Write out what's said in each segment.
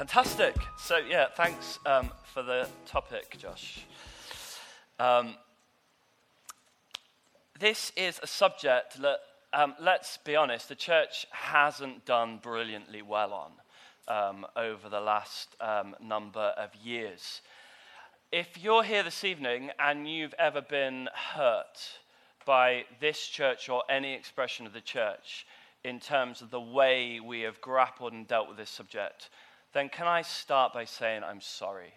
Fantastic. So, yeah, thanks um, for the topic, Josh. Um, this is a subject that, um, let's be honest, the church hasn't done brilliantly well on um, over the last um, number of years. If you're here this evening and you've ever been hurt by this church or any expression of the church in terms of the way we have grappled and dealt with this subject, then can I start by saying I'm sorry?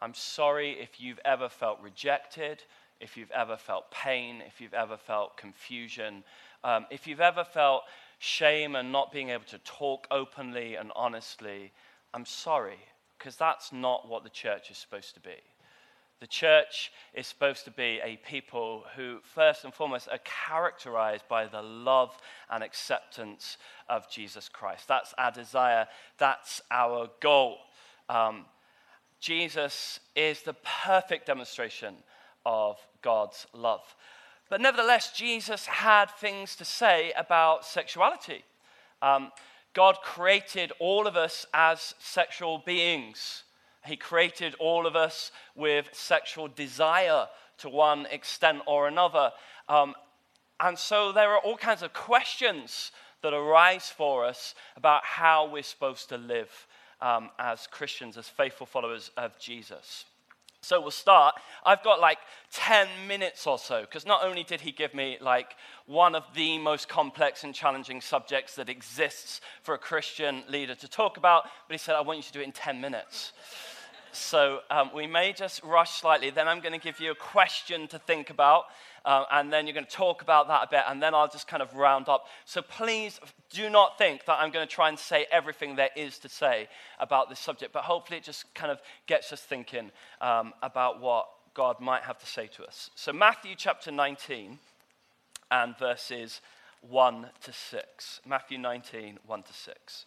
I'm sorry if you've ever felt rejected, if you've ever felt pain, if you've ever felt confusion, um, if you've ever felt shame and not being able to talk openly and honestly. I'm sorry, because that's not what the church is supposed to be. The church is supposed to be a people who, first and foremost, are characterized by the love and acceptance of Jesus Christ. That's our desire, that's our goal. Um, Jesus is the perfect demonstration of God's love. But nevertheless, Jesus had things to say about sexuality. Um, God created all of us as sexual beings. He created all of us with sexual desire to one extent or another. Um, and so there are all kinds of questions that arise for us about how we're supposed to live um, as Christians, as faithful followers of Jesus. So we'll start. I've got like 10 minutes or so, because not only did he give me like one of the most complex and challenging subjects that exists for a Christian leader to talk about, but he said, I want you to do it in 10 minutes. So um, we may just rush slightly. Then I'm going to give you a question to think about, uh, and then you're going to talk about that a bit, and then I'll just kind of round up. So please do not think that I'm going to try and say everything there is to say about this subject, but hopefully it just kind of gets us thinking um, about what God might have to say to us. So, Matthew chapter 19 and verses 1 to 6. Matthew 19, 1 to 6.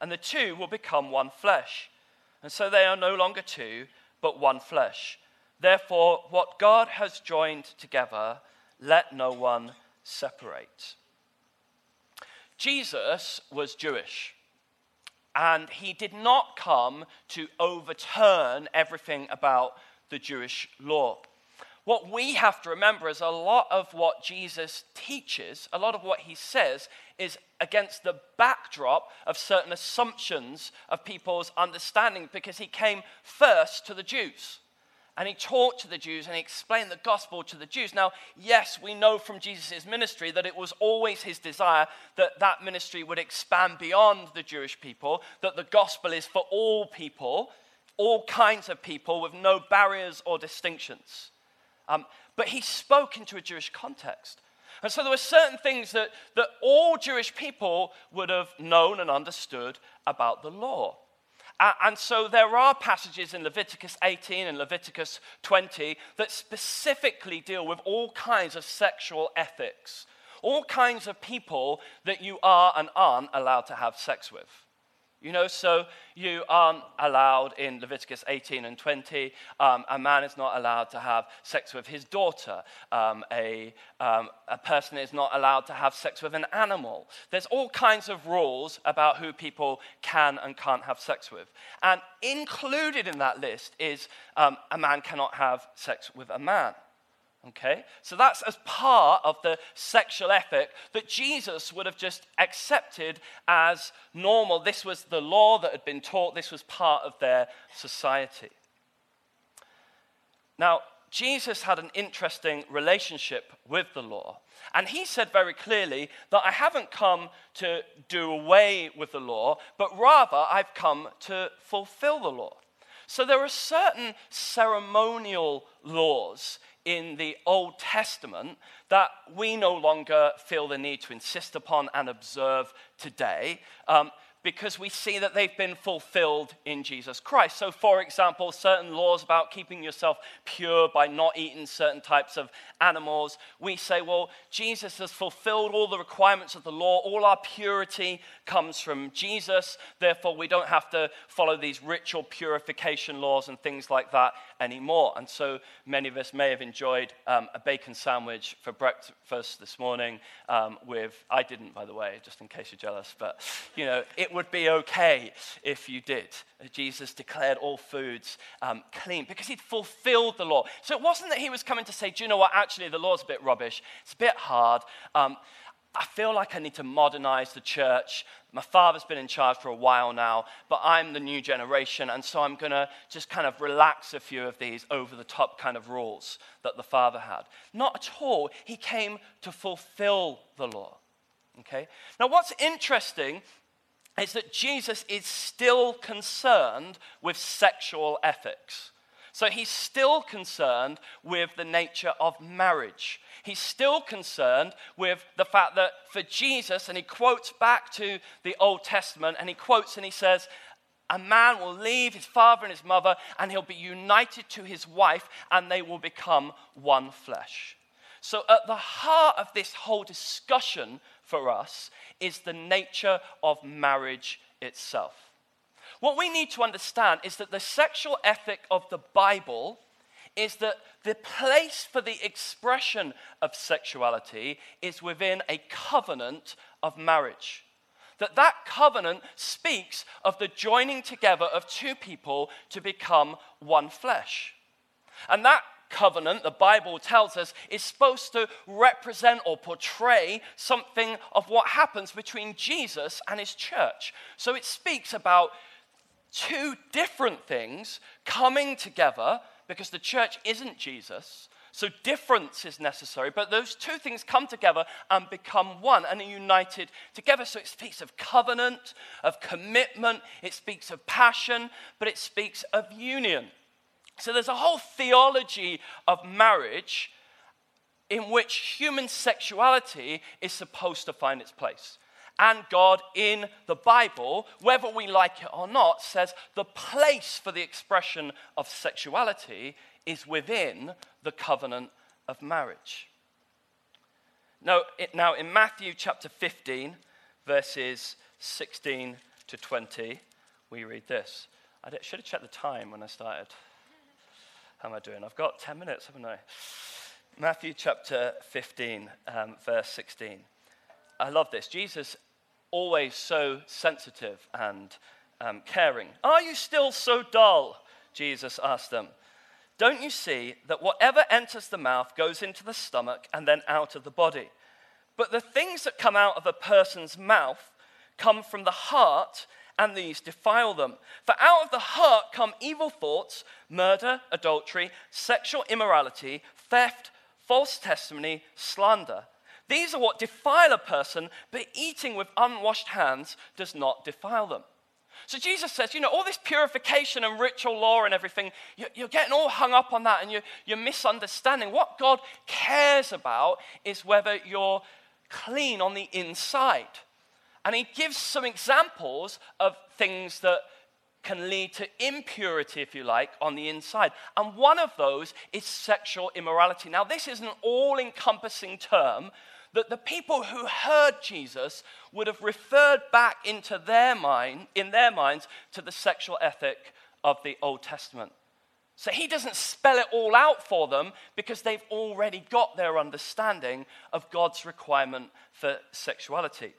and the two will become one flesh. And so they are no longer two, but one flesh. Therefore, what God has joined together, let no one separate. Jesus was Jewish, and he did not come to overturn everything about the Jewish law what we have to remember is a lot of what Jesus teaches, a lot of what he says, is against the backdrop of certain assumptions of people's understanding because he came first to the Jews. And he taught to the Jews and he explained the gospel to the Jews. Now, yes, we know from Jesus' ministry that it was always his desire that that ministry would expand beyond the Jewish people, that the gospel is for all people, all kinds of people with no barriers or distinctions. Um, but he spoke into a Jewish context. And so there were certain things that, that all Jewish people would have known and understood about the law. Uh, and so there are passages in Leviticus 18 and Leviticus 20 that specifically deal with all kinds of sexual ethics, all kinds of people that you are and aren't allowed to have sex with. You know, so you aren't allowed in Leviticus 18 and 20, um, a man is not allowed to have sex with his daughter. Um, a, um, a person is not allowed to have sex with an animal. There's all kinds of rules about who people can and can't have sex with. And included in that list is um, a man cannot have sex with a man. Okay? So that's as part of the sexual ethic that Jesus would have just accepted as normal. This was the law that had been taught, this was part of their society. Now, Jesus had an interesting relationship with the law. And he said very clearly that I haven't come to do away with the law, but rather I've come to fulfill the law. So there are certain ceremonial laws in the Old Testament that we no longer feel the need to insist upon and observe today. Um, because we see that they've been fulfilled in Jesus Christ. So, for example, certain laws about keeping yourself pure by not eating certain types of animals, we say, well, Jesus has fulfilled all the requirements of the law. All our purity comes from Jesus. Therefore, we don't have to follow these ritual purification laws and things like that anymore. And so, many of us may have enjoyed um, a bacon sandwich for breakfast this morning um, with, I didn't, by the way, just in case you're jealous, but, you know, it would be okay if you did. Jesus declared all foods um, clean because he'd fulfilled the law. So it wasn't that he was coming to say, Do you know what? Actually, the law's a bit rubbish, it's a bit hard. Um, I feel like I need to modernize the church. My father's been in charge for a while now, but I'm the new generation, and so I'm going to just kind of relax a few of these over the top kind of rules that the father had. Not at all. He came to fulfill the law. Okay? Now, what's interesting is that Jesus is still concerned with sexual ethics. So he's still concerned with the nature of marriage. He's still concerned with the fact that for Jesus, and he quotes back to the Old Testament, and he quotes and he says, A man will leave his father and his mother, and he'll be united to his wife, and they will become one flesh. So, at the heart of this whole discussion for us is the nature of marriage itself. What we need to understand is that the sexual ethic of the Bible is that the place for the expression of sexuality is within a covenant of marriage that that covenant speaks of the joining together of two people to become one flesh and that covenant, the Bible tells us, is supposed to represent or portray something of what happens between Jesus and his church. So it speaks about two different things coming together because the church isn't Jesus. So difference is necessary, but those two things come together and become one and are united together. So it speaks of covenant, of commitment, it speaks of passion, but it speaks of union. So there's a whole theology of marriage in which human sexuality is supposed to find its place. And God in the Bible, whether we like it or not, says the place for the expression of sexuality is within the covenant of marriage. Now, it, now in Matthew chapter 15, verses 16 to 20, we read this. I should have checked the time when I started. How am I doing? I've got 10 minutes, haven't I? Matthew chapter 15, um, verse 16. I love this. Jesus, always so sensitive and um, caring. Are you still so dull? Jesus asked them. Don't you see that whatever enters the mouth goes into the stomach and then out of the body? But the things that come out of a person's mouth come from the heart and these defile them. For out of the heart come evil thoughts, murder, adultery, sexual immorality, theft, false testimony, slander. These are what defile a person, but eating with unwashed hands does not defile them. So Jesus says, you know, all this purification and ritual law and everything, you're getting all hung up on that and you're, misunderstanding. What God cares about is whether you're clean on the inside. And he gives some examples of things that can lead to impurity, if you like, on the inside. And one of those is sexual immorality. Now, this is an all encompassing term that the people who heard Jesus would have referred back into their mind, in their minds to the sexual ethic of the Old Testament. So he doesn't spell it all out for them because they've already got their understanding of God's requirement for sexuality.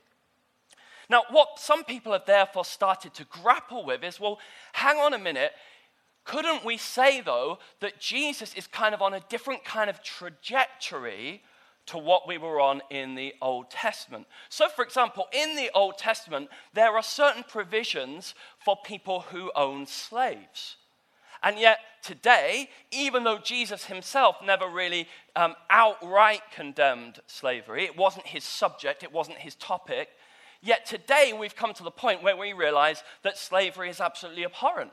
Now, what some people have therefore started to grapple with is well, hang on a minute. Couldn't we say, though, that Jesus is kind of on a different kind of trajectory to what we were on in the Old Testament? So, for example, in the Old Testament, there are certain provisions for people who own slaves. And yet, today, even though Jesus himself never really um, outright condemned slavery, it wasn't his subject, it wasn't his topic, Yet today we've come to the point where we realize that slavery is absolutely abhorrent.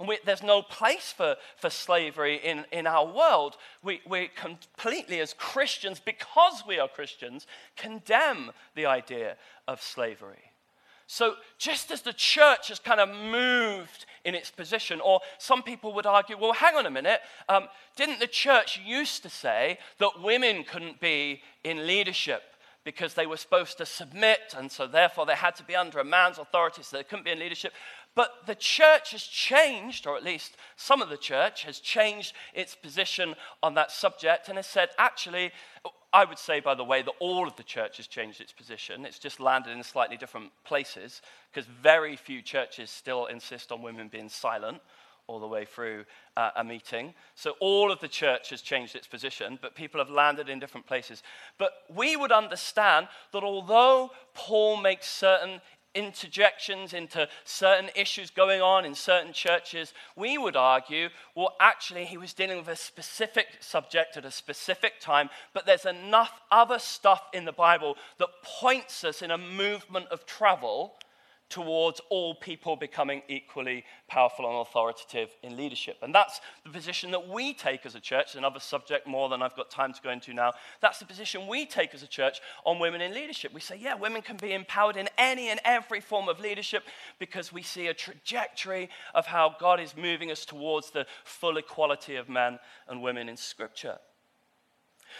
And we, there's no place for, for slavery in, in our world. We, we completely, as Christians, because we are Christians, condemn the idea of slavery. So, just as the church has kind of moved in its position, or some people would argue, well, hang on a minute, um, didn't the church used to say that women couldn't be in leadership because they were supposed to submit, and so therefore they had to be under a man's authority, so they couldn't be in leadership? But the church has changed, or at least some of the church has changed its position on that subject and has said, actually, I would say, by the way, that all of the church has changed its position. It's just landed in slightly different places because very few churches still insist on women being silent all the way through uh, a meeting. So all of the church has changed its position, but people have landed in different places. But we would understand that although Paul makes certain interjections into certain issues going on in certain churches, we would argue, well, actually, he was dealing with a specific subject at a specific time, but there's enough other stuff in the Bible that points us in a movement of travel towards all people becoming equally powerful and authoritative in leadership. And that's the position that we take as a church, another subject more than I've got time to go into now. That's the position we take as a church on women in leadership. We say, yeah, women can be empowered in any and every form of leadership because we see a trajectory of how God is moving us towards the full equality of men and women in Scripture.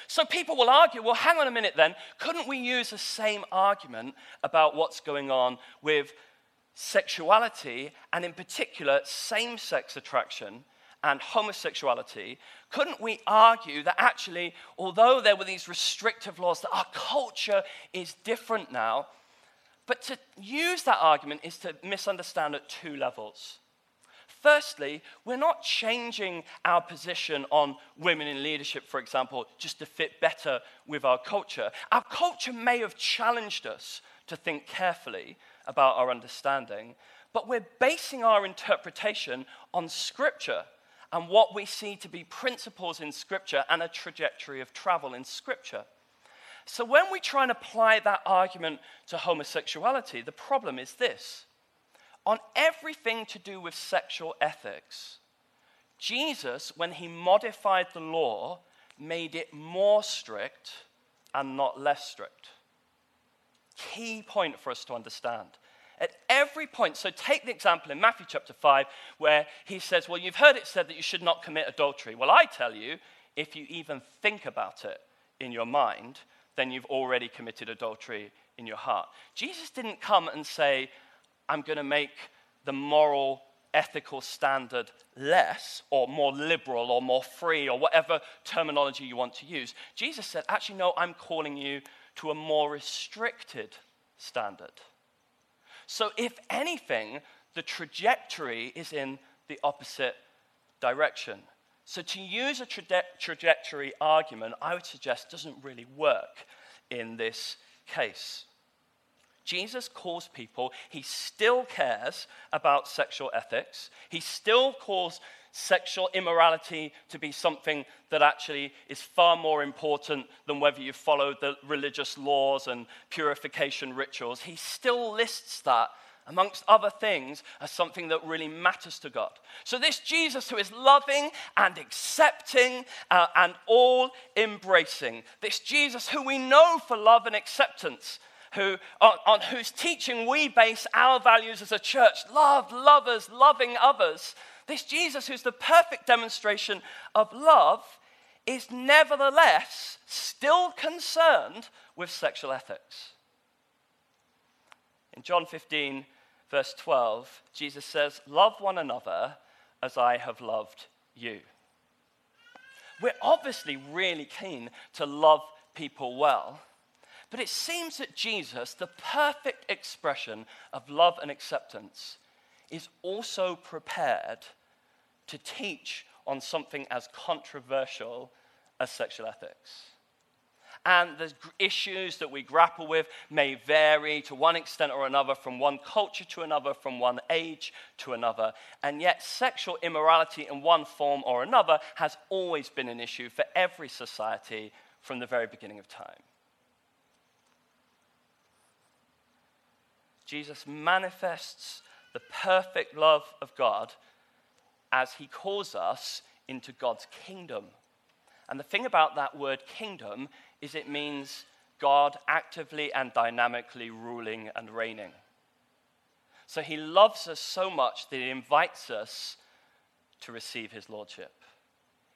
So people will argue, well, hang on a minute then, couldn't we use the same argument about what's going on with sexuality and, in particular, same sex attraction and homosexuality? Couldn't we argue that actually, although there were these restrictive laws, that our culture is different now? But to use that argument is to misunderstand at two levels. Firstly, we're not changing our position on women in leadership, for example, just to fit better with our culture. Our culture may have challenged us to think carefully about our understanding, but we're basing our interpretation on Scripture and what we see to be principles in Scripture and a trajectory of travel in Scripture. So when we try and apply that argument to homosexuality, the problem is this on everything to do with sexual ethics. Jesus, when he modified the law, made it more strict and not less strict. Key point for us to understand. At every point, so take the example in Matthew chapter 5, where he says, Well, you've heard it said that you should not commit adultery. Well, I tell you, if you even think about it in your mind, then you've already committed adultery in your heart. Jesus didn't come and say, I'm going to make the moral, ethical standard less or more liberal or more free or whatever terminology you want to use. Jesus said, actually, no, I'm calling you to a more restricted standard. So, if anything, the trajectory is in the opposite direction. So, to use a traje- trajectory argument, I would suggest doesn't really work in this case. Jesus calls people, he still cares about sexual ethics. He still calls sexual immorality to be something that actually is far more important than whether you follow the religious laws and purification rituals. He still lists that amongst other things, as something that really matters to God. So, this Jesus who is loving and accepting uh, and all embracing, this Jesus who we know for love and acceptance, who, on, on whose teaching we base our values as a church love, lovers, loving others. This Jesus, who's the perfect demonstration of love, is nevertheless still concerned with sexual ethics. In John 15, verse 12, Jesus says, Love one another as I have loved you. We're obviously really keen to love people well. But it seems that Jesus, the perfect expression of love and acceptance, is also prepared to teach on something as controversial as sexual ethics. And the issues that we grapple with may vary to one extent or another from one culture to another, from one age to another. And yet, sexual immorality in one form or another has always been an issue for every society from the very beginning of time. Jesus manifests the perfect love of God as he calls us into God's kingdom. And the thing about that word kingdom is it means God actively and dynamically ruling and reigning. So he loves us so much that he invites us to receive his lordship.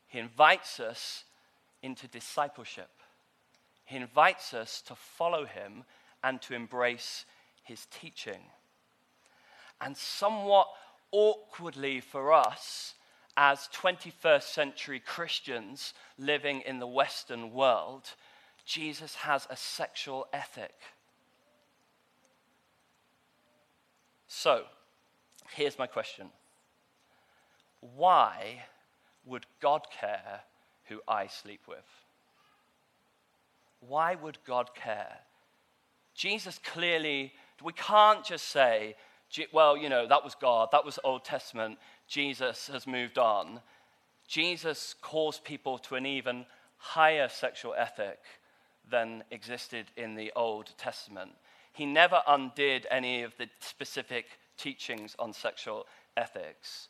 He invites us into discipleship. He invites us to follow him and to embrace his teaching. And somewhat awkwardly for us, as 21st century Christians living in the Western world, Jesus has a sexual ethic. So, here's my question Why would God care who I sleep with? Why would God care? Jesus clearly, we can't just say, well, you know, that was God, that was Old Testament, Jesus has moved on. Jesus calls people to an even higher sexual ethic than existed in the Old Testament. He never undid any of the specific teachings on sexual ethics.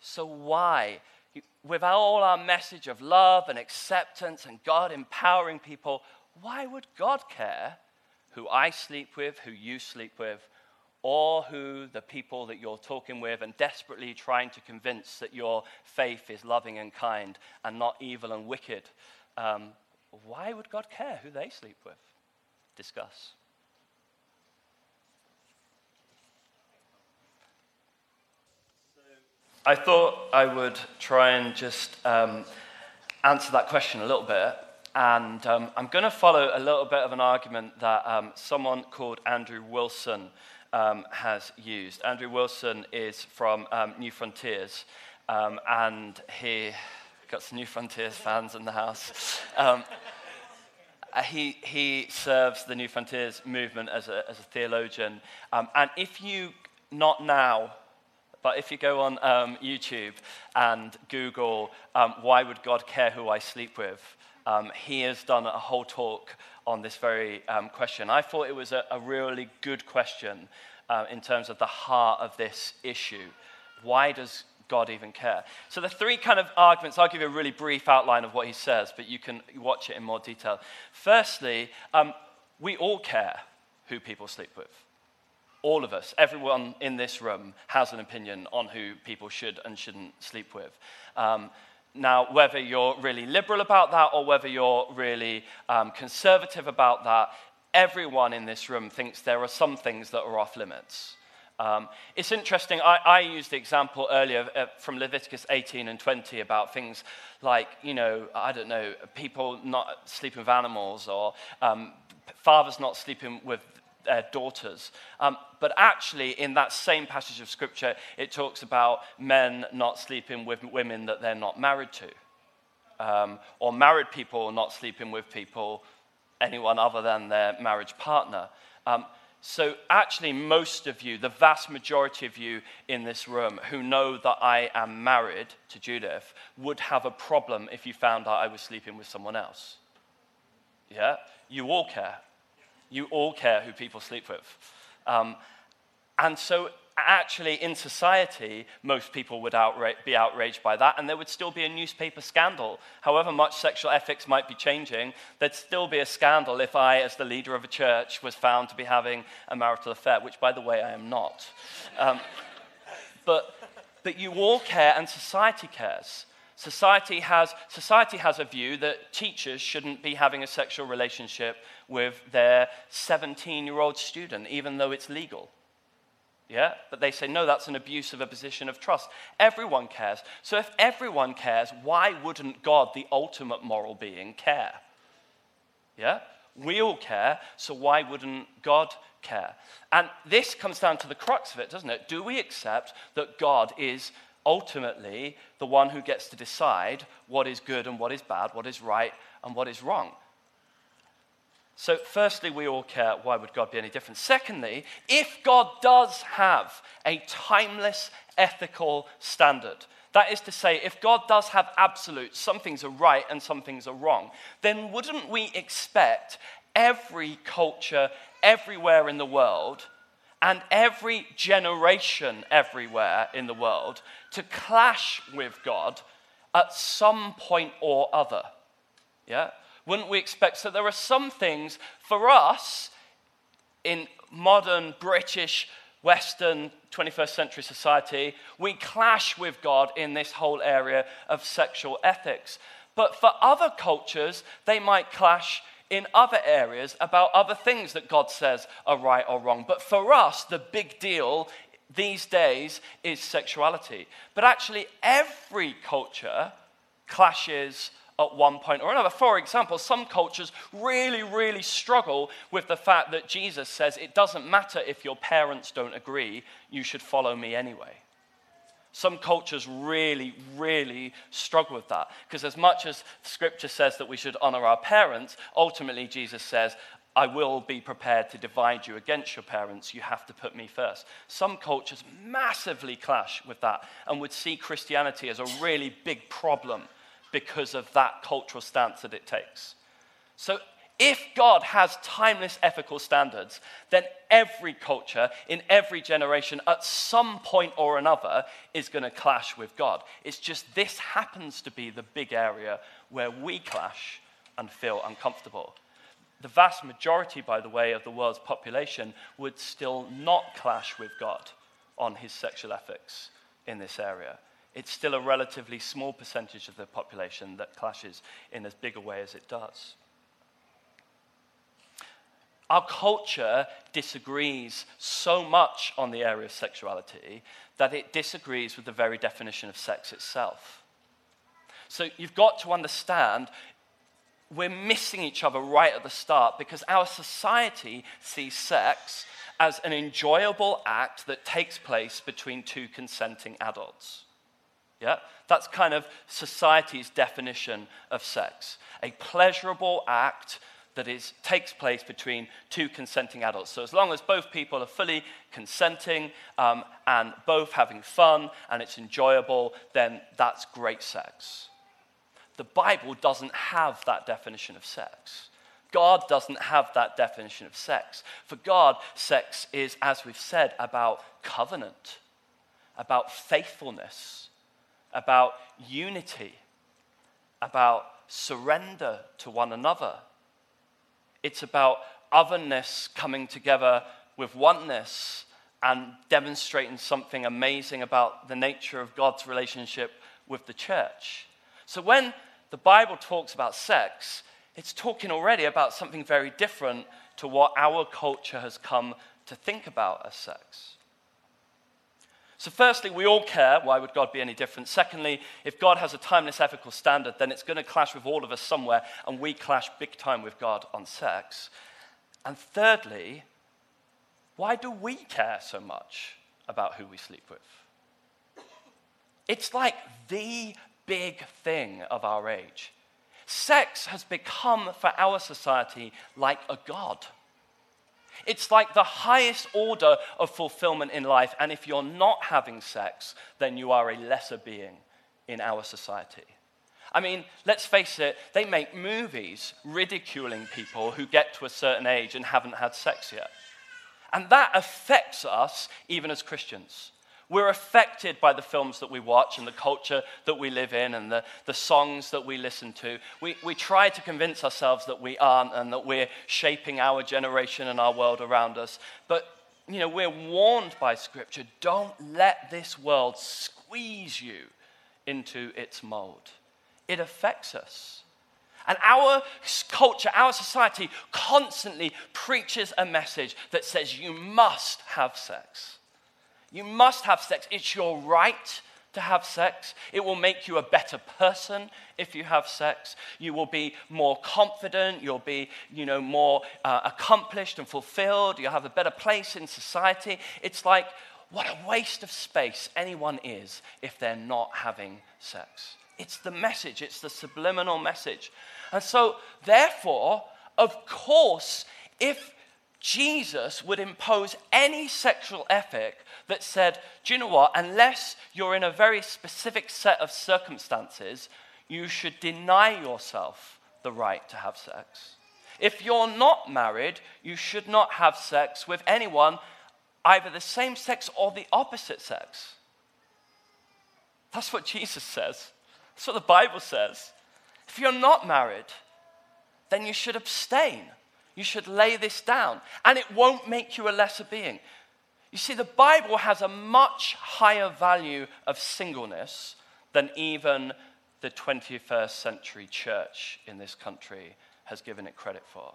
So, why? With all our message of love and acceptance and God empowering people, why would God care who I sleep with, who you sleep with, or who the people that you're talking with and desperately trying to convince that your faith is loving and kind and not evil and wicked? Um, why would God care who they sleep with? Discuss. I thought I would try and just um, answer that question a little bit. And um, I'm going to follow a little bit of an argument that um, someone called Andrew Wilson um, has used. Andrew Wilson is from um, New Frontiers, um, and he got some New Frontiers fans in the house. Uh, he, he serves the New Frontiers movement as a, as a theologian. and if you, not now, but if you go on um, YouTube and Google, um, why would God care who I sleep with? Um, he has done a whole talk on this very um, question. I thought it was a, a really good question uh, in terms of the heart of this issue. Why does God even care? So, the three kind of arguments, I'll give you a really brief outline of what he says, but you can watch it in more detail. Firstly, um, we all care who people sleep with all of us, everyone in this room, has an opinion on who people should and shouldn't sleep with. Um, now, whether you're really liberal about that or whether you're really um, conservative about that, everyone in this room thinks there are some things that are off limits. Um, it's interesting, I, I, used the example earlier uh, from Leviticus 18 and 20 about things like, you know, I don't know, people not sleeping with animals or um, fathers not sleeping with their daughters. Um, but actually, in that same passage of scripture, it talks about men not sleeping with women that they're not married to, um, or married people not sleeping with people, anyone other than their marriage partner. Um, so, actually, most of you, the vast majority of you in this room who know that I am married to Judith, would have a problem if you found out I was sleeping with someone else. Yeah? You all care you all care who people sleep with. Um, and so, actually, in society, most people would outra- be outraged by that, and there would still be a newspaper scandal. However much sexual ethics might be changing, there'd still be a scandal if I, as the leader of a church, was found to be having a marital affair, which, by the way, I am not. Um, but, but you all care, and society cares. Society has, society has a view that teachers shouldn't be having a sexual relationship with their 17 year old student, even though it's legal. Yeah? But they say, no, that's an abuse of a position of trust. Everyone cares. So if everyone cares, why wouldn't God, the ultimate moral being, care? Yeah? We all care, so why wouldn't God care? And this comes down to the crux of it, doesn't it? Do we accept that God is ultimately the one who gets to decide what is good and what is bad, what is right and what is wrong. So, firstly, we all care. Why would God be any different? Secondly, if God does have a timeless ethical standard, that is to say, if God does have absolutes, some things are right and some things are wrong, then wouldn't we expect every culture everywhere in the world and every generation everywhere in the world to clash with God at some point or other. Yeah? Wouldn't we expect? So there are some things for us in modern British Western 21st century society, we clash with God in this whole area of sexual ethics. But for other cultures, they might clash in other areas about other things that God says are right or wrong. But for us, the big deal these days is sexuality. But actually, every culture clashes at one point or another. For example, some cultures really, really struggle with the fact that Jesus says it doesn't matter if your parents don't agree, you should follow me anyway. Some cultures really, really struggle with that. Because as much as scripture says that we should honor our parents, ultimately Jesus says, I will be prepared to divide you against your parents. You have to put me first. Some cultures massively clash with that and would see Christianity as a really big problem because of that cultural stance that it takes. So, if God has timeless ethical standards, then every culture in every generation at some point or another is going to clash with God. It's just this happens to be the big area where we clash and feel uncomfortable. The vast majority, by the way, of the world's population would still not clash with God on his sexual ethics in this area it's still a relatively small percentage of the population that clashes in as big a way as it does. Our culture disagrees so much on the area of sexuality that it disagrees with the very definition of sex itself. So you've got to understand we're missing each other right at the start because our society sees sex as an enjoyable act that takes place between two consenting adults. Yeah? That's kind of society's definition of sex a pleasurable act that is, takes place between two consenting adults. So, as long as both people are fully consenting um, and both having fun and it's enjoyable, then that's great sex. The Bible doesn't have that definition of sex. God doesn't have that definition of sex. For God, sex is, as we've said, about covenant, about faithfulness, about unity, about surrender to one another. It's about otherness coming together with oneness and demonstrating something amazing about the nature of God's relationship with the church. So when the Bible talks about sex, it's talking already about something very different to what our culture has come to think about as sex. So, firstly, we all care. Why would God be any different? Secondly, if God has a timeless ethical standard, then it's going to clash with all of us somewhere, and we clash big time with God on sex. And thirdly, why do we care so much about who we sleep with? It's like the big thing of our age. Sex has become, for our society, like a god. It's like the highest order of fulfillment in life. And if you're not having sex, then you are a lesser being in our society. I mean, let's face it, they make movies ridiculing people who get to a certain age and haven't had sex yet. And that affects us even as Christians. We're affected by the films that we watch and the culture that we live in and the, the songs that we listen to. We, we try to convince ourselves that we aren't and that we're shaping our generation and our world around us. But, you know, we're warned by Scripture don't let this world squeeze you into its mold. It affects us. And our culture, our society constantly preaches a message that says you must have sex. You must have sex. It's your right to have sex. It will make you a better person if you have sex. You will be more confident. You'll be, you know, more uh, accomplished and fulfilled. You'll have a better place in society. It's like, what a waste of space anyone is if they're not having sex. It's the message, it's the subliminal message. And so, therefore, of course, if Jesus would impose any sexual ethic that said, do you know what? Unless you're in a very specific set of circumstances, you should deny yourself the right to have sex. If you're not married, you should not have sex with anyone, either the same sex or the opposite sex. That's what Jesus says. That's what the Bible says. If you're not married, then you should abstain. You should lay this down, and it won't make you a lesser being. You see, the Bible has a much higher value of singleness than even the 21st century church in this country has given it credit for.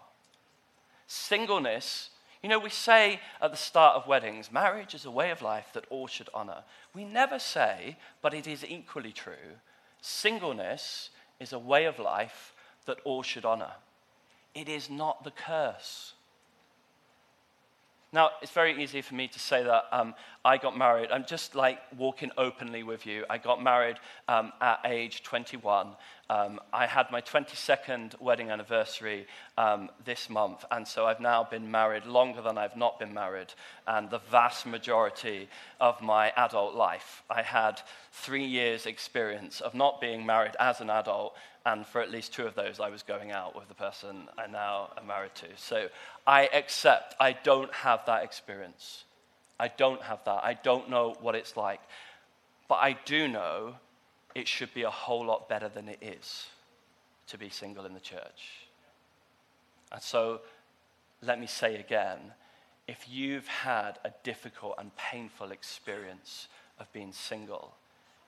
Singleness, you know, we say at the start of weddings, marriage is a way of life that all should honor. We never say, but it is equally true, singleness is a way of life that all should honor. It is not the curse. Now, it's very easy for me to say that um, I got married. I'm just like walking openly with you. I got married um, at age 21. Um, I had my 22nd wedding anniversary um, this month, and so I've now been married longer than I've not been married, and the vast majority of my adult life. I had three years' experience of not being married as an adult and for at least two of those, I was going out with the person I now am married to. So I accept I don't have that experience. I don't have that. I don't know what it's like. But I do know it should be a whole lot better than it is to be single in the church. And so let me say again if you've had a difficult and painful experience of being single,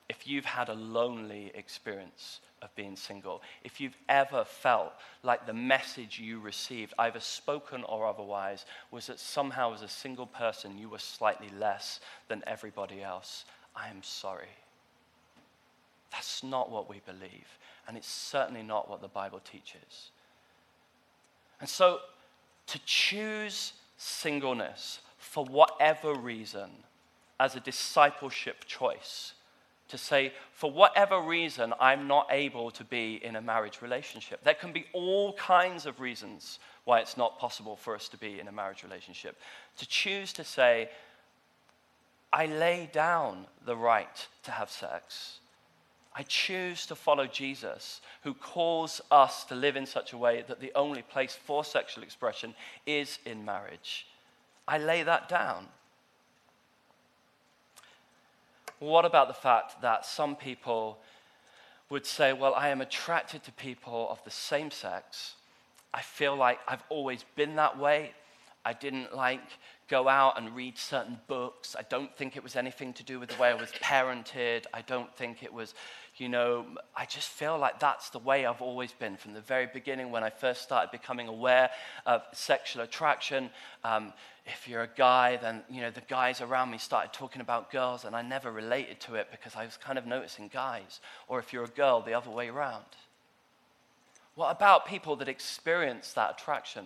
if you've had a lonely experience of being single, if you've ever felt like the message you received, either spoken or otherwise, was that somehow as a single person you were slightly less than everybody else, I am sorry. That's not what we believe, and it's certainly not what the Bible teaches. And so, to choose singleness for whatever reason as a discipleship choice to say, for whatever reason, I'm not able to be in a marriage relationship. There can be all kinds of reasons why it's not possible for us to be in a marriage relationship. To choose to say, I lay down the right to have sex. I choose to follow Jesus, who calls us to live in such a way that the only place for sexual expression is in marriage. I lay that down. What about the fact that some people would say, Well, I am attracted to people of the same sex. I feel like I've always been that way. I didn't like go out and read certain books. I don't think it was anything to do with the way I was parented. I don't think it was, you know, I just feel like that's the way I've always been from the very beginning when I first started becoming aware of sexual attraction. Um, if you're a guy, then, you know, the guys around me started talking about girls and I never related to it because I was kind of noticing guys. Or if you're a girl, the other way around. What about people that experience that attraction?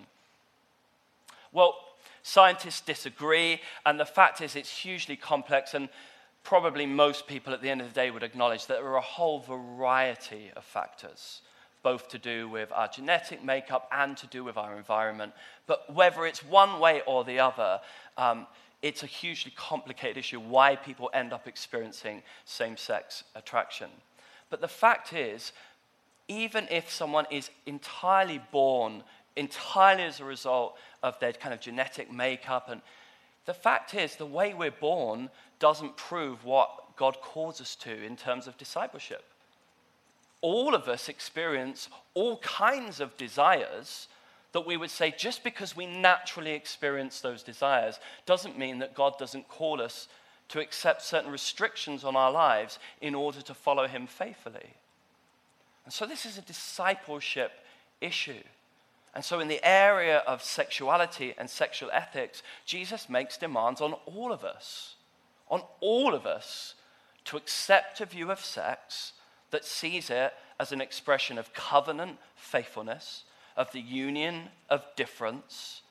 Well, scientists disagree, and the fact is it's hugely complex, and probably most people at the end of the day would acknowledge that there are a whole variety of factors both to do with our genetic makeup and to do with our environment. But whether it's one way or the other, um, it's a hugely complicated issue why people end up experiencing same sex attraction. But the fact is, even if someone is entirely born entirely as a result of their kind of genetic makeup, and the fact is, the way we're born doesn't prove what God calls us to in terms of discipleship all of us experience all kinds of desires that we would say just because we naturally experience those desires doesn't mean that God doesn't call us to accept certain restrictions on our lives in order to follow Him faithfully. And so this is a discipleship issue. And so, in the area of sexuality and sexual ethics, Jesus makes demands on all of us, on all of us, to accept a view of sex that sees it as an expression of covenant faithfulness, of the union of difference,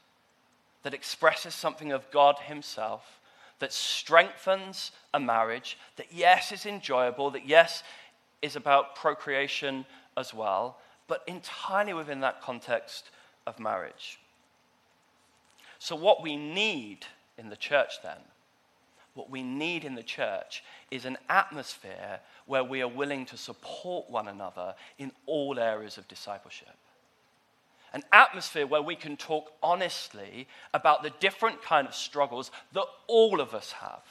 that expresses something of God Himself, that strengthens a marriage, that yes is enjoyable, that yes is about procreation as well, but entirely within that context of marriage. So, what we need in the church then what we need in the church is an atmosphere where we are willing to support one another in all areas of discipleship. An atmosphere where we can talk honestly about the different kind of struggles that all of us have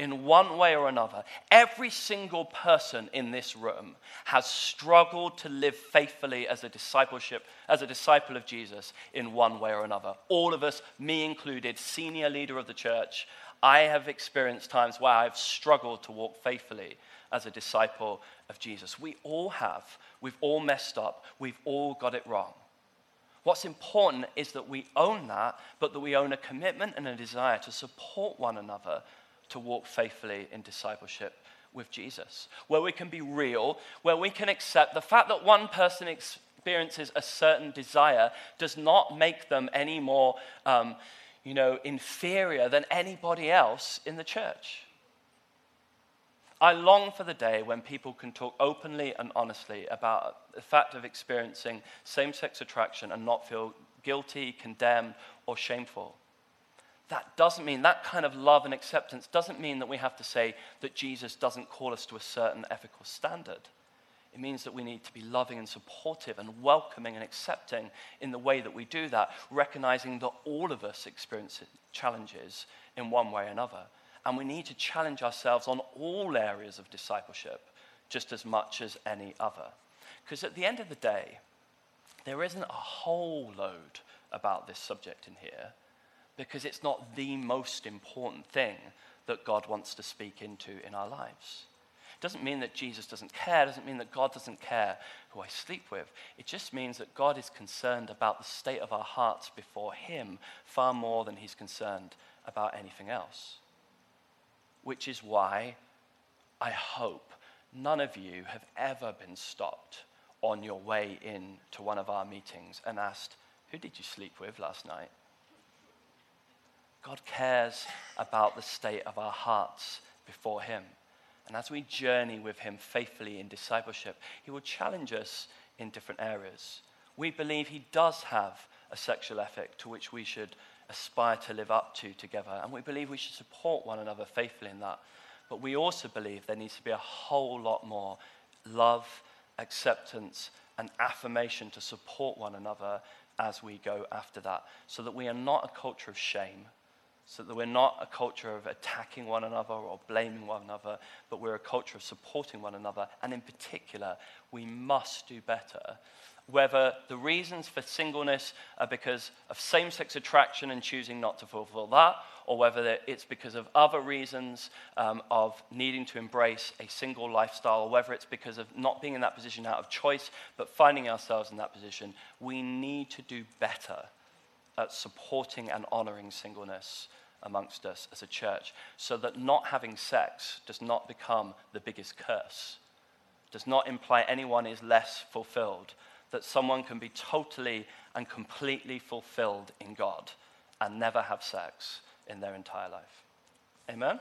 in one way or another. Every single person in this room has struggled to live faithfully as a discipleship, as a disciple of Jesus in one way or another. All of us, me included, senior leader of the church, I have experienced times where I've struggled to walk faithfully as a disciple of Jesus. We all have. We've all messed up. We've all got it wrong. What's important is that we own that, but that we own a commitment and a desire to support one another to walk faithfully in discipleship with Jesus. Where we can be real, where we can accept the fact that one person experiences a certain desire does not make them any more, um, you know, inferior than anybody else in the church. I long for the day when people can talk openly and honestly about the fact of experiencing same sex attraction and not feel guilty, condemned, or shameful. That doesn't mean, that kind of love and acceptance doesn't mean that we have to say that Jesus doesn't call us to a certain ethical standard. It means that we need to be loving and supportive and welcoming and accepting in the way that we do that, recognizing that all of us experience challenges in one way or another. And we need to challenge ourselves on all areas of discipleship just as much as any other. Because at the end of the day, there isn't a whole load about this subject in here because it's not the most important thing that God wants to speak into in our lives. It doesn't mean that Jesus doesn't care, it doesn't mean that God doesn't care who I sleep with. It just means that God is concerned about the state of our hearts before Him far more than He's concerned about anything else which is why I hope none of you have ever been stopped on your way in to one of our meetings and asked, Who did you sleep with last night? God cares about the state of our hearts before Him. And as we journey with Him faithfully in discipleship, He will challenge us in different areas. We believe He does have a sexual ethic to which we should aspire to live up to together. And we believe we should support one another faithfully in that. But we also believe there needs to be a whole lot more love, acceptance, and affirmation to support one another as we go after that. So that we are not a culture of shame, so that we're not a culture of attacking one another or blaming one another, but we're a culture of supporting one another. And in particular, we must do better whether the reasons for singleness are because of same sex attraction and choosing not to fulfill that, or whether it's because of other reasons um, of needing to embrace a single lifestyle, or whether it's because of not being in that position out of choice, but finding ourselves in that position, we need to do better at supporting and honoring singleness amongst us as a church so that not having sex does not become the biggest curse, does not imply anyone is less fulfilled that someone can be totally and completely fulfilled in God and never have sex in their entire life. Amen?